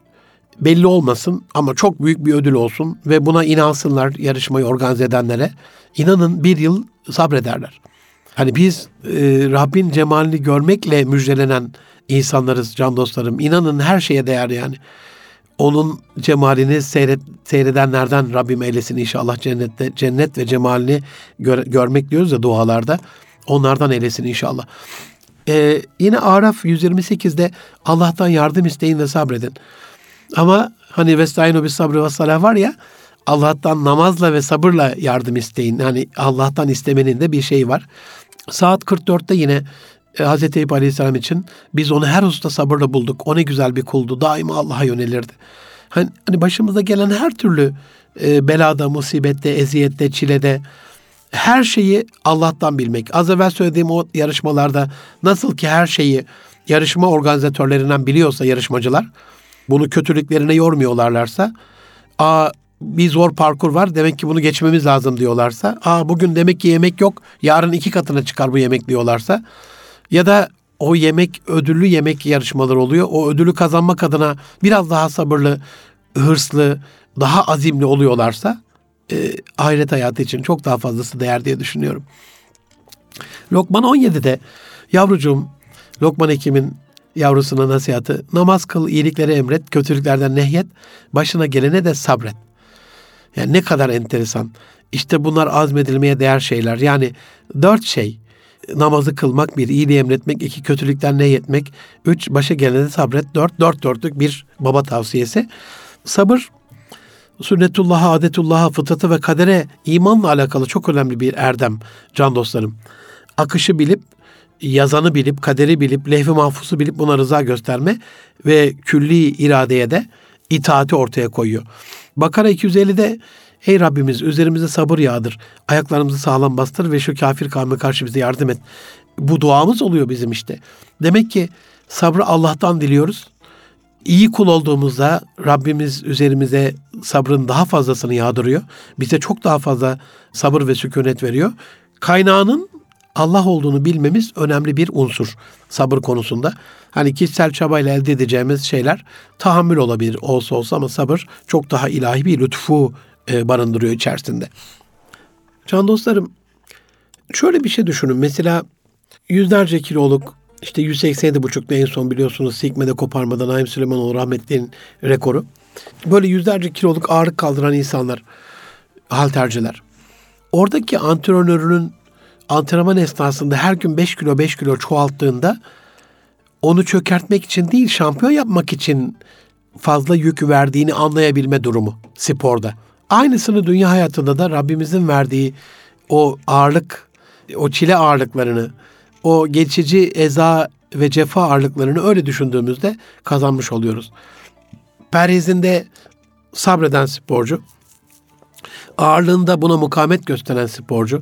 belli olmasın ama çok büyük bir ödül olsun ve buna inansınlar yarışmayı organize edenlere. İnanın bir yıl sabrederler. Hani biz e, Rabbin cemalini görmekle müjdelenen insanlarız can dostlarım. İnanın her şeye değer yani. Onun cemalini seyret, seyredenlerden Rabbim eylesin inşallah cennette cennet ve cemalini gör, görmek diyoruz ya dualarda. Onlardan eylesin inşallah. Ee, yine Araf 128'de Allah'tan yardım isteyin ve sabredin. Ama hani vestainu bis sabrı ve salah var ya Allah'tan namazla ve sabırla yardım isteyin. Yani Allah'tan istemenin de bir şey var. Saat 44'te yine e, Hz. Eyüp Aleyhisselam için biz onu her usta sabırla bulduk. O ne güzel bir kuldu. Daima Allah'a yönelirdi. Hani, hani başımıza gelen her türlü e, belada, musibette, eziyette, çilede her şeyi Allah'tan bilmek. Az evvel söylediğim o yarışmalarda nasıl ki her şeyi yarışma organizatörlerinden biliyorsa yarışmacılar bunu kötülüklerine yormuyorlarlarsa a bir zor parkur var. Demek ki bunu geçmemiz lazım diyorlarsa. Aa bugün demek ki yemek yok. Yarın iki katına çıkar bu yemek diyorlarsa. Ya da o yemek ödüllü yemek yarışmaları oluyor. O ödülü kazanmak adına biraz daha sabırlı, hırslı, daha azimli oluyorlarsa e, ahiret hayatı için çok daha fazlası değer diye düşünüyorum. Lokman 17'de yavrucuğum Lokman Hekim'in yavrusuna nasihatı namaz kıl, iyilikleri emret, kötülüklerden nehyet, başına gelene de sabret. Yani ne kadar enteresan. İşte bunlar azmedilmeye değer şeyler. Yani dört şey. Namazı kılmak, bir iyiliği emretmek, iki kötülükten nehyetmek, üç başa gelene sabret, dört, dört dörtlük bir baba tavsiyesi. Sabır sünnetullah'a, adetullah'a, fıtratı ve kadere imanla alakalı çok önemli bir erdem can dostlarım. Akışı bilip, yazanı bilip, kaderi bilip, lehvi mahfusu bilip buna rıza gösterme ve külli iradeye de itaati ortaya koyuyor. Bakara 250'de Ey Rabbimiz üzerimize sabır yağdır. Ayaklarımızı sağlam bastır ve şu kafir kavme karşı bize yardım et. Bu duamız oluyor bizim işte. Demek ki sabrı Allah'tan diliyoruz iyi kul olduğumuzda Rabbimiz üzerimize sabrın daha fazlasını yağdırıyor. Bize çok daha fazla sabır ve sükunet veriyor. Kaynağının Allah olduğunu bilmemiz önemli bir unsur sabır konusunda. Hani kişisel çabayla elde edeceğimiz şeyler tahammül olabilir olsa olsa ama sabır çok daha ilahi bir lütfu e, barındırıyor içerisinde. Can dostlarım şöyle bir şey düşünün. Mesela yüzlerce kiloluk işte 187,5'da en son biliyorsunuz Sikme'de koparmadan Naim Süleymanoğlu rahmetliğin rekoru. Böyle yüzlerce kiloluk ağırlık kaldıran insanlar, halterciler. Oradaki antrenörünün antrenman esnasında her gün 5 kilo 5 kilo çoğalttığında onu çökertmek için değil şampiyon yapmak için fazla yük verdiğini anlayabilme durumu sporda. Aynısını dünya hayatında da Rabbimizin verdiği o ağırlık, o çile ağırlıklarını, o geçici eza ve cefa ağırlıklarını öyle düşündüğümüzde kazanmış oluyoruz. Perhizinde sabreden sporcu, ağırlığında buna mukamet gösteren sporcu,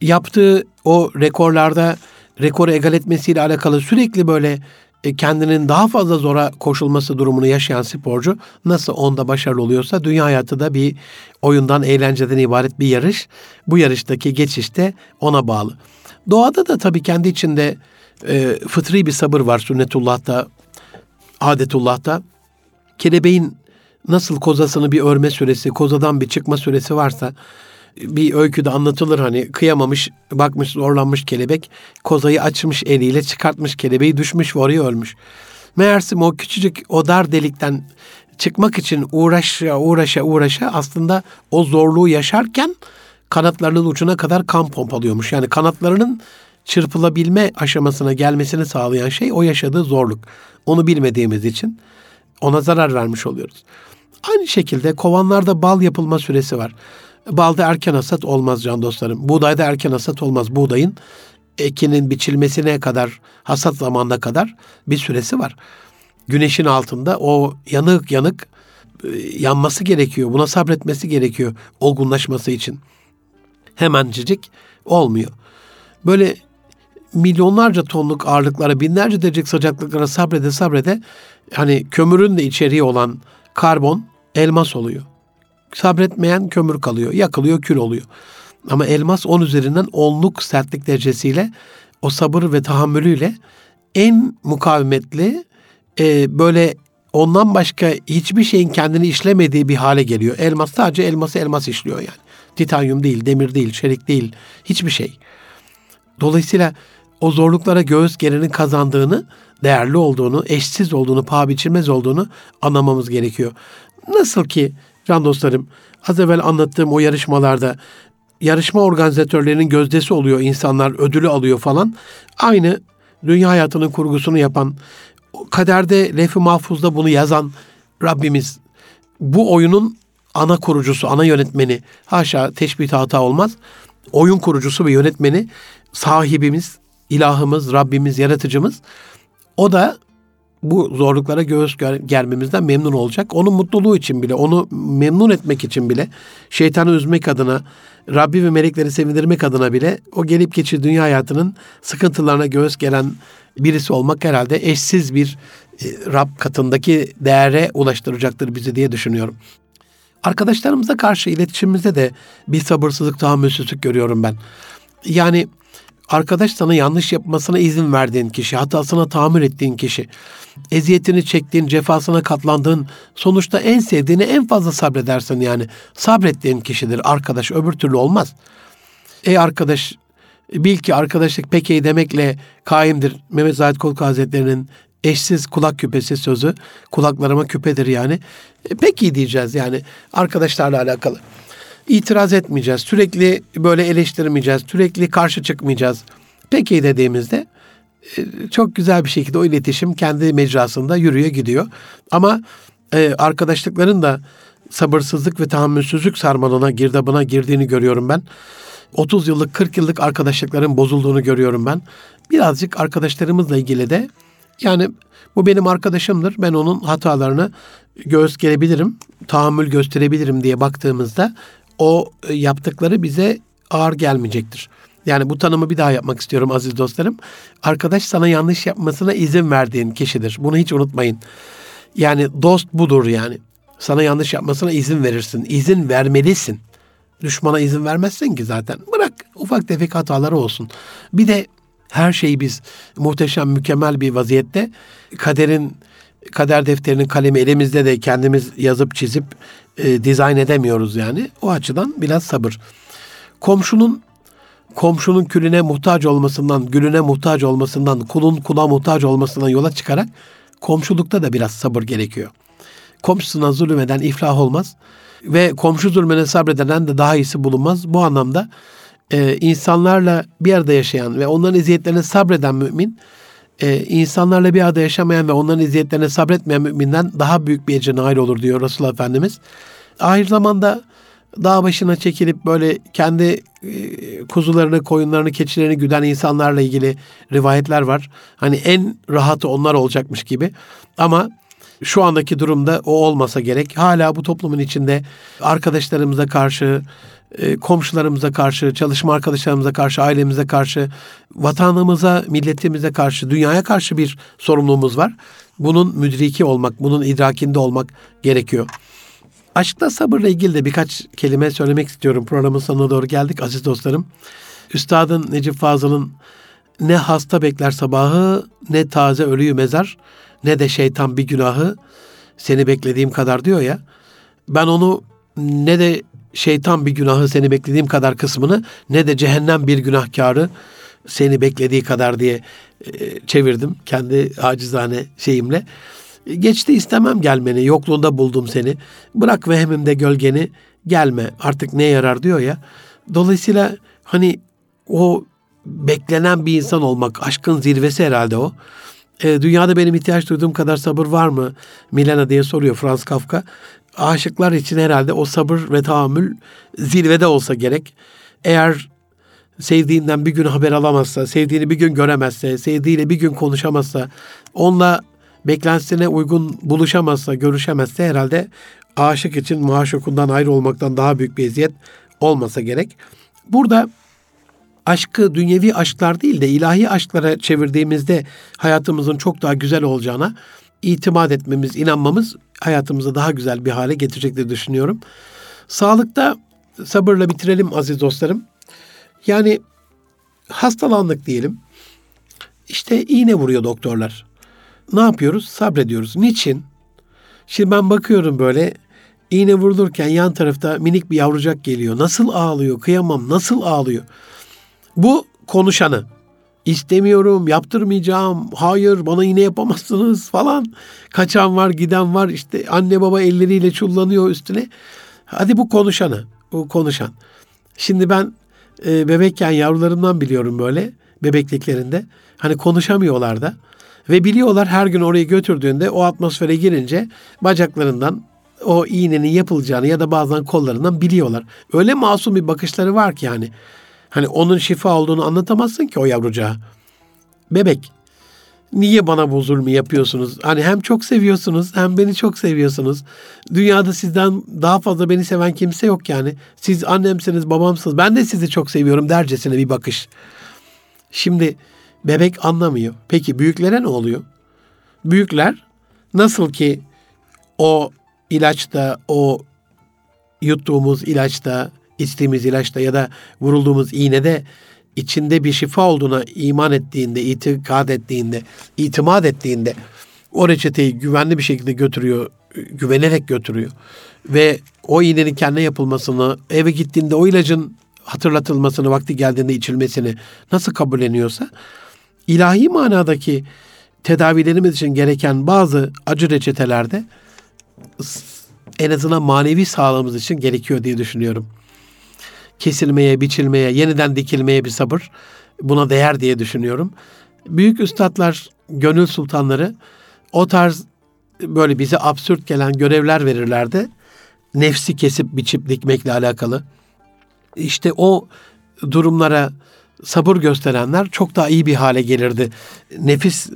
yaptığı o rekorlarda rekoru egal etmesiyle alakalı sürekli böyle e, kendinin daha fazla zora koşulması durumunu yaşayan sporcu nasıl onda başarılı oluyorsa dünya hayatı da bir oyundan, eğlenceden ibaret bir yarış. Bu yarıştaki geçişte ona bağlı. Doğada da tabii kendi içinde e, fıtri bir sabır var sünnetullah'ta, adetullah'ta. Kelebeğin nasıl kozasını bir örme süresi, kozadan bir çıkma süresi varsa bir öyküde anlatılır hani kıyamamış, bakmış zorlanmış kelebek, kozayı açmış eliyle çıkartmış kelebeği düşmüş ve oraya ölmüş. Meğersem o küçücük o dar delikten çıkmak için uğraşa uğraşa uğraşa aslında o zorluğu yaşarken kanatlarının ucuna kadar kan pompalıyormuş. Yani kanatlarının çırpılabilme aşamasına gelmesini sağlayan şey o yaşadığı zorluk. Onu bilmediğimiz için ona zarar vermiş oluyoruz. Aynı şekilde kovanlarda bal yapılma süresi var. Balda erken hasat olmaz can dostlarım. Buğdayda erken hasat olmaz. Buğdayın ekinin biçilmesine kadar, hasat zamanına kadar bir süresi var. Güneşin altında o yanık yanık e, yanması gerekiyor. Buna sabretmesi gerekiyor olgunlaşması için hemencecik olmuyor. Böyle milyonlarca tonluk ağırlıklara, binlerce derecelik sıcaklıklara sabrede sabrede hani kömürün de içeriği olan karbon elmas oluyor. Sabretmeyen kömür kalıyor, yakılıyor, kül oluyor. Ama elmas on üzerinden onluk sertlik derecesiyle o sabır ve tahammülüyle en mukavemetli e, böyle ondan başka hiçbir şeyin kendini işlemediği bir hale geliyor. Elmas sadece elması elmas işliyor yani. Titanyum değil, demir değil, çelik değil, hiçbir şey. Dolayısıyla o zorluklara göğüs gerenin kazandığını, değerli olduğunu, eşsiz olduğunu, paha biçilmez olduğunu anlamamız gerekiyor. Nasıl ki can dostlarım az evvel anlattığım o yarışmalarda yarışma organizatörlerinin gözdesi oluyor, insanlar ödülü alıyor falan. Aynı dünya hayatının kurgusunu yapan, kaderde lef-i mahfuzda bunu yazan Rabbimiz bu oyunun ana kurucusu, ana yönetmeni, haşa teşbih hata olmaz. Oyun kurucusu ve yönetmeni sahibimiz, ilahımız, Rabbimiz, yaratıcımız. O da bu zorluklara göğüs germemizden memnun olacak. Onun mutluluğu için bile, onu memnun etmek için bile, şeytanı üzmek adına, Rabbi ve melekleri sevindirmek adına bile o gelip geçici dünya hayatının sıkıntılarına göğüs gelen birisi olmak herhalde eşsiz bir e, Rab katındaki değere ulaştıracaktır bizi diye düşünüyorum. Arkadaşlarımıza karşı iletişimimizde de bir sabırsızlık, tahammülsüzlük görüyorum ben. Yani arkadaş sana yanlış yapmasına izin verdiğin kişi, hatasına tahammül ettiğin kişi, eziyetini çektiğin, cefasına katlandığın, sonuçta en sevdiğini en fazla sabredersin yani. Sabrettiğin kişidir arkadaş, öbür türlü olmaz. Ey arkadaş, bil ki arkadaşlık pek iyi demekle kaimdir. Mehmet Zahid Kolk Hazretleri'nin eşsiz kulak küpesi sözü. Kulaklarıma küpedir yani. E, pek iyi diyeceğiz yani arkadaşlarla alakalı. İtiraz etmeyeceğiz. Sürekli böyle eleştirmeyeceğiz. Sürekli karşı çıkmayacağız. Pek iyi dediğimizde e, çok güzel bir şekilde o iletişim kendi mecrasında yürüye gidiyor. Ama e, arkadaşlıkların da sabırsızlık ve tahammülsüzlük sarmalına, girdabına girdiğini görüyorum ben. 30 yıllık, 40 yıllık arkadaşlıkların bozulduğunu görüyorum ben. Birazcık arkadaşlarımızla ilgili de yani bu benim arkadaşımdır. Ben onun hatalarını göğüs gelebilirim, tahammül gösterebilirim diye baktığımızda o e, yaptıkları bize ağır gelmeyecektir. Yani bu tanımı bir daha yapmak istiyorum aziz dostlarım. Arkadaş sana yanlış yapmasına izin verdiğin kişidir. Bunu hiç unutmayın. Yani dost budur yani. Sana yanlış yapmasına izin verirsin. İzin vermelisin. Düşmana izin vermezsin ki zaten. Bırak ufak tefek hataları olsun. Bir de her şeyi biz muhteşem, mükemmel bir vaziyette kaderin kader defterinin kalemi elimizde de kendimiz yazıp çizip e, dizayn edemiyoruz yani. O açıdan biraz sabır. Komşunun komşunun külüne muhtaç olmasından, gülüne muhtaç olmasından, kulun kula muhtaç olmasından yola çıkarak komşulukta da biraz sabır gerekiyor. Komşusuna zulmeden iflah olmaz ve komşu zulmüne sabredenen de daha iyisi bulunmaz. Bu anlamda e, insanlarla bir arada yaşayan ve onların eziyetlerine sabreden mümin, e, insanlarla bir arada yaşamayan ve onların eziyetlerine sabretmeyen müminden daha büyük bir ecre nail olur diyor Resulullah Efendimiz. Aynı zamanda dağ başına çekilip böyle kendi e, kuzularını, koyunlarını, keçilerini güden insanlarla ilgili rivayetler var. Hani en rahatı onlar olacakmış gibi. Ama şu andaki durumda o olmasa gerek. Hala bu toplumun içinde arkadaşlarımıza karşı, e, komşularımıza karşı, çalışma arkadaşlarımıza karşı, ailemize karşı, vatanımıza, milletimize karşı, dünyaya karşı bir sorumluluğumuz var. Bunun müdriki olmak, bunun idrakinde olmak gerekiyor. Aşkta sabırla ilgili de birkaç kelime söylemek istiyorum. Programın sonuna doğru geldik aziz dostlarım. Üstadın Necip Fazıl'ın ne hasta bekler sabahı, ne taze ölüyü mezar, ne de şeytan bir günahı seni beklediğim kadar diyor ya. Ben onu ne de şeytan bir günahı seni beklediğim kadar kısmını ne de cehennem bir günahkarı seni beklediği kadar diye e, çevirdim kendi acizane şeyimle. Geçti istemem gelmeni, yokluğunda buldum seni. Bırak vehmimde gölgeni, gelme artık ne yarar diyor ya. Dolayısıyla hani o beklenen bir insan olmak, aşkın zirvesi herhalde o. E, dünyada benim ihtiyaç duyduğum kadar sabır var mı? Milena diye soruyor Franz Kafka. Aşıklar için herhalde o sabır ve tahammül zirvede olsa gerek. Eğer sevdiğinden bir gün haber alamazsa, sevdiğini bir gün göremezse, sevdiğiyle bir gün konuşamazsa, onunla beklentisine uygun buluşamazsa, görüşemezse herhalde aşık için maşukundan ayrı olmaktan daha büyük bir eziyet olmasa gerek. Burada aşkı dünyevi aşklar değil de ilahi aşklara çevirdiğimizde hayatımızın çok daha güzel olacağına itimat etmemiz, inanmamız hayatımızı daha güzel bir hale getirecek diye düşünüyorum. Sağlıkta sabırla bitirelim aziz dostlarım. Yani hastalandık diyelim. İşte iğne vuruyor doktorlar. Ne yapıyoruz? Sabrediyoruz. Niçin? Şimdi ben bakıyorum böyle iğne vurulurken yan tarafta minik bir yavrucak geliyor. Nasıl ağlıyor? Kıyamam. Nasıl ağlıyor? Bu konuşanı. İstemiyorum, yaptırmayacağım, hayır bana iğne yapamazsınız falan. Kaçan var, giden var, işte anne baba elleriyle çullanıyor üstüne. Hadi bu konuşanı, bu konuşan. Şimdi ben e, bebekken yavrularımdan biliyorum böyle, bebekliklerinde. Hani konuşamıyorlar da. Ve biliyorlar her gün oraya götürdüğünde o atmosfere girince bacaklarından o iğnenin yapılacağını ya da bazen kollarından biliyorlar. Öyle masum bir bakışları var ki yani. Hani onun şifa olduğunu anlatamazsın ki o yavrucağa. Bebek. Niye bana bu zulmü yapıyorsunuz? Hani hem çok seviyorsunuz hem beni çok seviyorsunuz. Dünyada sizden daha fazla beni seven kimse yok yani. Siz annemsiniz, babamsınız. Ben de sizi çok seviyorum dercesine bir bakış. Şimdi bebek anlamıyor. Peki büyüklere ne oluyor? Büyükler nasıl ki o ilaçta, o yuttuğumuz ilaçta, içtiğimiz ilaçta ya da vurulduğumuz iğnede içinde bir şifa olduğuna iman ettiğinde, itikad ettiğinde, itimat ettiğinde o reçeteyi güvenli bir şekilde götürüyor, güvenerek götürüyor. Ve o iğnenin kendine yapılmasını, eve gittiğinde o ilacın hatırlatılmasını, vakti geldiğinde içilmesini nasıl kabulleniyorsa, ilahi manadaki tedavilerimiz için gereken bazı acı reçetelerde en azından manevi sağlığımız için gerekiyor diye düşünüyorum. Kesilmeye, biçilmeye, yeniden dikilmeye bir sabır buna değer diye düşünüyorum. Büyük üstadlar, gönül sultanları o tarz böyle bize absürt gelen görevler verirlerdi. Nefsi kesip biçip dikmekle alakalı. İşte o durumlara sabır gösterenler çok daha iyi bir hale gelirdi. Nefis e,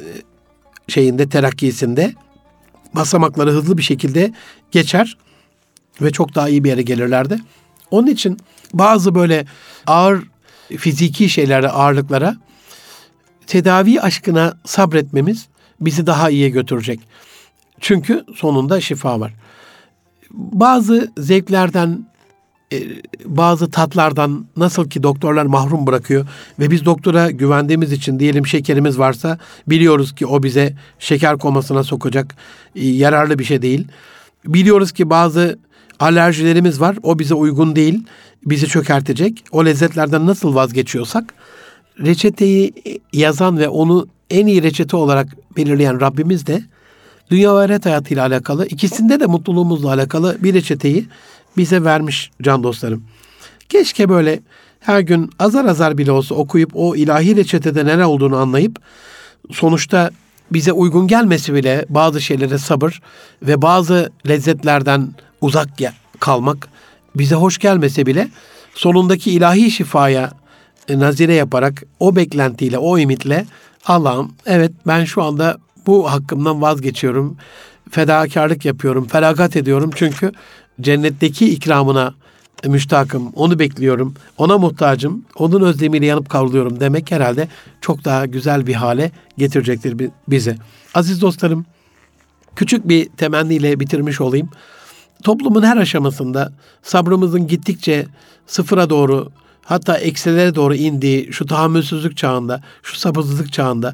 şeyinde terakkisinde basamakları hızlı bir şekilde geçer ve çok daha iyi bir yere gelirlerdi. Onun için bazı böyle ağır fiziki şeylere, ağırlıklara tedavi aşkına sabretmemiz bizi daha iyiye götürecek. Çünkü sonunda şifa var. Bazı zevklerden, e, bazı tatlardan nasıl ki doktorlar mahrum bırakıyor ve biz doktora güvendiğimiz için diyelim şekerimiz varsa biliyoruz ki o bize şeker komasına sokacak e, yararlı bir şey değil. Biliyoruz ki bazı alerjilerimiz var o bize uygun değil bizi çökertecek. O lezzetlerden nasıl vazgeçiyorsak reçeteyi yazan ve onu en iyi reçete olarak belirleyen Rabbimiz de dünya ve ahiret hayatıyla alakalı, ikisinde de mutluluğumuzla alakalı bir reçeteyi bize vermiş can dostlarım. Keşke böyle her gün azar azar bile olsa okuyup o ilahi reçetede neler olduğunu anlayıp sonuçta bize uygun gelmesi bile bazı şeylere sabır ve bazı lezzetlerden uzak kalmak bize hoş gelmese bile sonundaki ilahi şifaya e, nazire yaparak o beklentiyle, o ümitle Allah'ım evet ben şu anda bu hakkımdan vazgeçiyorum. Fedakarlık yapıyorum, feragat ediyorum. Çünkü cennetteki ikramına müştakım, onu bekliyorum, ona muhtacım, onun özlemiyle yanıp kavruluyorum demek herhalde çok daha güzel bir hale getirecektir bize. Aziz dostlarım, küçük bir temenniyle bitirmiş olayım. Toplumun her aşamasında sabrımızın gittikçe sıfıra doğru hatta eksilere doğru indiği şu tahammülsüzlük çağında, şu sabırsızlık çağında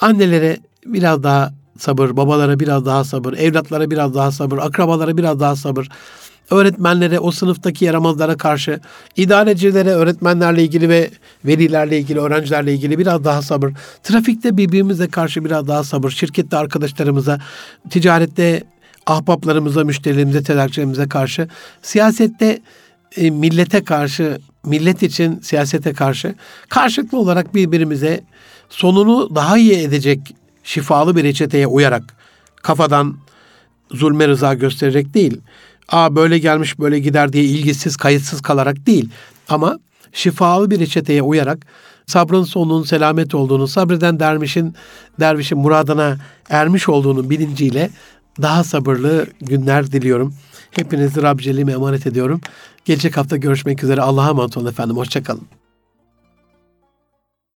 annelere biraz daha sabır, babalara biraz daha sabır, evlatlara biraz daha sabır, akrabalara biraz daha sabır, öğretmenlere, o sınıftaki yaramazlara karşı, idarecilere, öğretmenlerle ilgili ve velilerle ilgili, öğrencilerle ilgili biraz daha sabır, trafikte birbirimize karşı biraz daha sabır, şirkette arkadaşlarımıza, ticarette ahbaplarımıza, müşterilerimize, tedarikçilerimize karşı, siyasette e, millete karşı, millet için siyasete karşı karşılıklı olarak birbirimize sonunu daha iyi edecek şifalı bir reçeteye uyarak kafadan zulme rıza göstererek değil. Aa böyle gelmiş böyle gider diye ilgisiz kayıtsız kalarak değil. Ama şifalı bir reçeteye uyarak sabrın sonunun selamet olduğunu, sabreden dervişin dervişin muradına ermiş olduğunu bilinciyle daha sabırlı günler diliyorum. Hepinizi Rabbiceliğime emanet ediyorum. Gelecek hafta görüşmek üzere. Allah'a emanet olun efendim. Hoşçakalın.